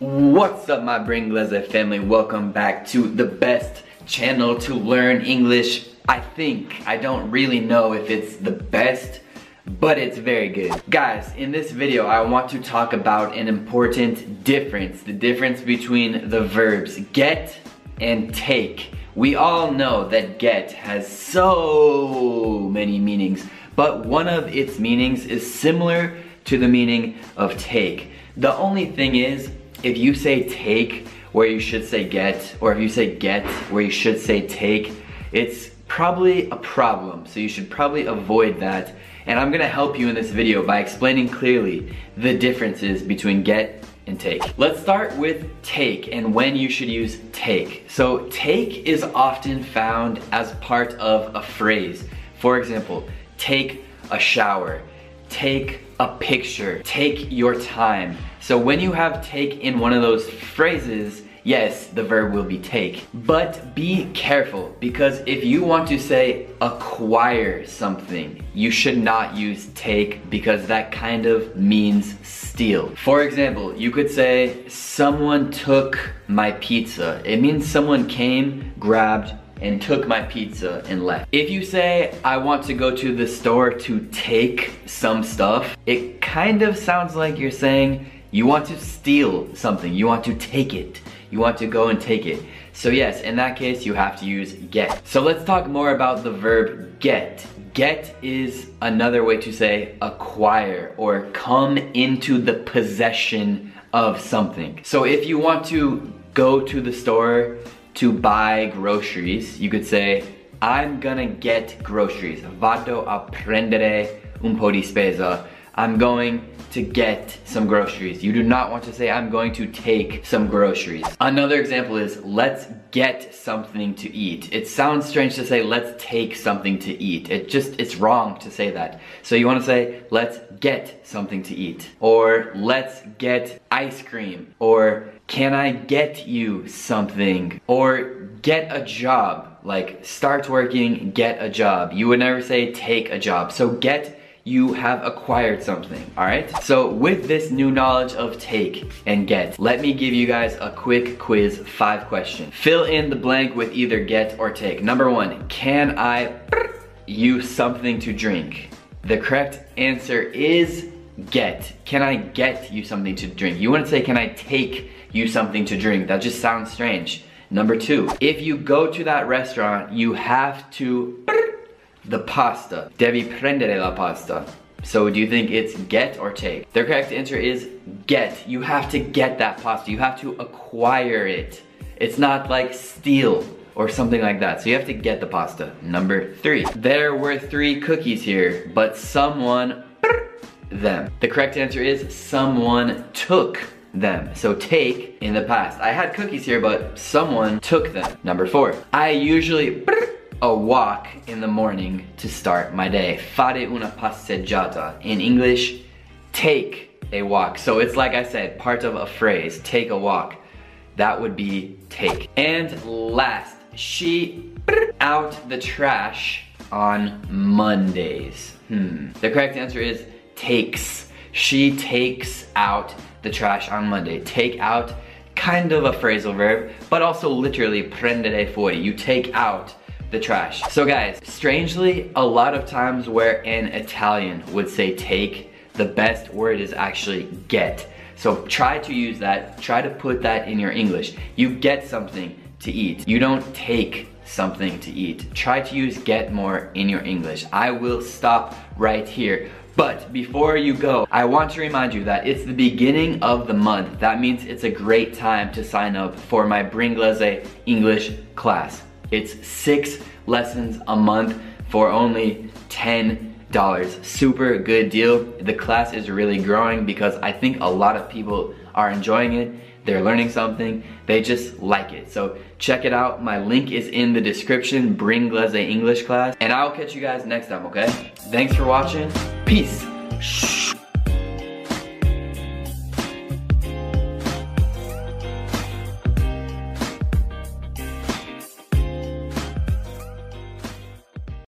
What's up my Bringlese family? Welcome back to the best channel to learn English. I think, I don't really know if it's the best, but it's very good. Guys, in this video I want to talk about an important difference. The difference between the verbs get and take. We all know that get has so many meanings, but one of its meanings is similar to the meaning of take. The only thing is, if you say take where you should say get, or if you say get where you should say take, it's probably a problem. So you should probably avoid that. And I'm gonna help you in this video by explaining clearly the differences between get and take. Let's start with take and when you should use take. So take is often found as part of a phrase. For example, take a shower, take a picture, take your time. So when you have take in one of those phrases, yes, the verb will be take. But be careful because if you want to say acquire something, you should not use take because that kind of means steal. For example, you could say someone took my pizza. It means someone came, grabbed, and took my pizza and left. If you say, I want to go to the store to take some stuff, it kind of sounds like you're saying you want to steal something, you want to take it, you want to go and take it. So yes, in that case, you have to use get. So let's talk more about the verb get. Get is another way to say acquire or come into the possession of something. So if you want to go to the store to buy groceries, you could say, I'm gonna get groceries. Vado a prendere un po' di spesa. I'm going to get some groceries. You do not want to say, I'm going to take some groceries. Another example is, let's get something to eat. It sounds strange to say, let's take something to eat. It just, it's wrong to say that. So you wanna say, let's get something to eat. Or let's get ice cream. Or can I get you something? Or get a job. Like start working, get a job. You would never say take a job. So get you have acquired something, all right? So with this new knowledge of take and get, let me give you guys a quick quiz, five question. Fill in the blank with either get or take. Number one, can I you something to drink? The correct answer is get. Can I get you something to drink? You wouldn't say, can I take you something to drink? That just sounds strange. Number two, if you go to that restaurant, you have to the pasta. Devi prendere la pasta. So do you think it's get or take? The correct answer is get. You have to get that pasta. You have to acquire it. It's not like steal or something like that. So you have to get the pasta. Number three. There were three cookies here, but someone them. The correct answer is someone took them. So take in the past. I had cookies here, but someone took them. Number four. I usually a walk in the morning to start my day. Fare una passeggiata. In English, take a walk. So it's like I said, part of a phrase, take a walk. That would be take. And last, she out the trash on Mondays. Hmm. The correct answer is takes. She takes out the trash on Monday. Take out, kind of a phrasal verb, but also literally prendere fuori. You take out the trash. So guys, strangely, a lot of times where an Italian would say take, the best word is actually get. So try to use that, try to put that in your English. You get something to eat. You don't take something to eat. Try to use get more in your English. I will stop right here. But before you go, I want to remind you that it's the beginning of the month. That means it's a great time to sign up for my Bringlese English class. It's six lessons a month for only $10. Super good deal. The class is really growing because I think a lot of people are enjoying it. They're learning something. They just like it. So check it out. My link is in the description. Bringlese English class. And I'll catch you guys next time, okay? Thanks for watching. Peace.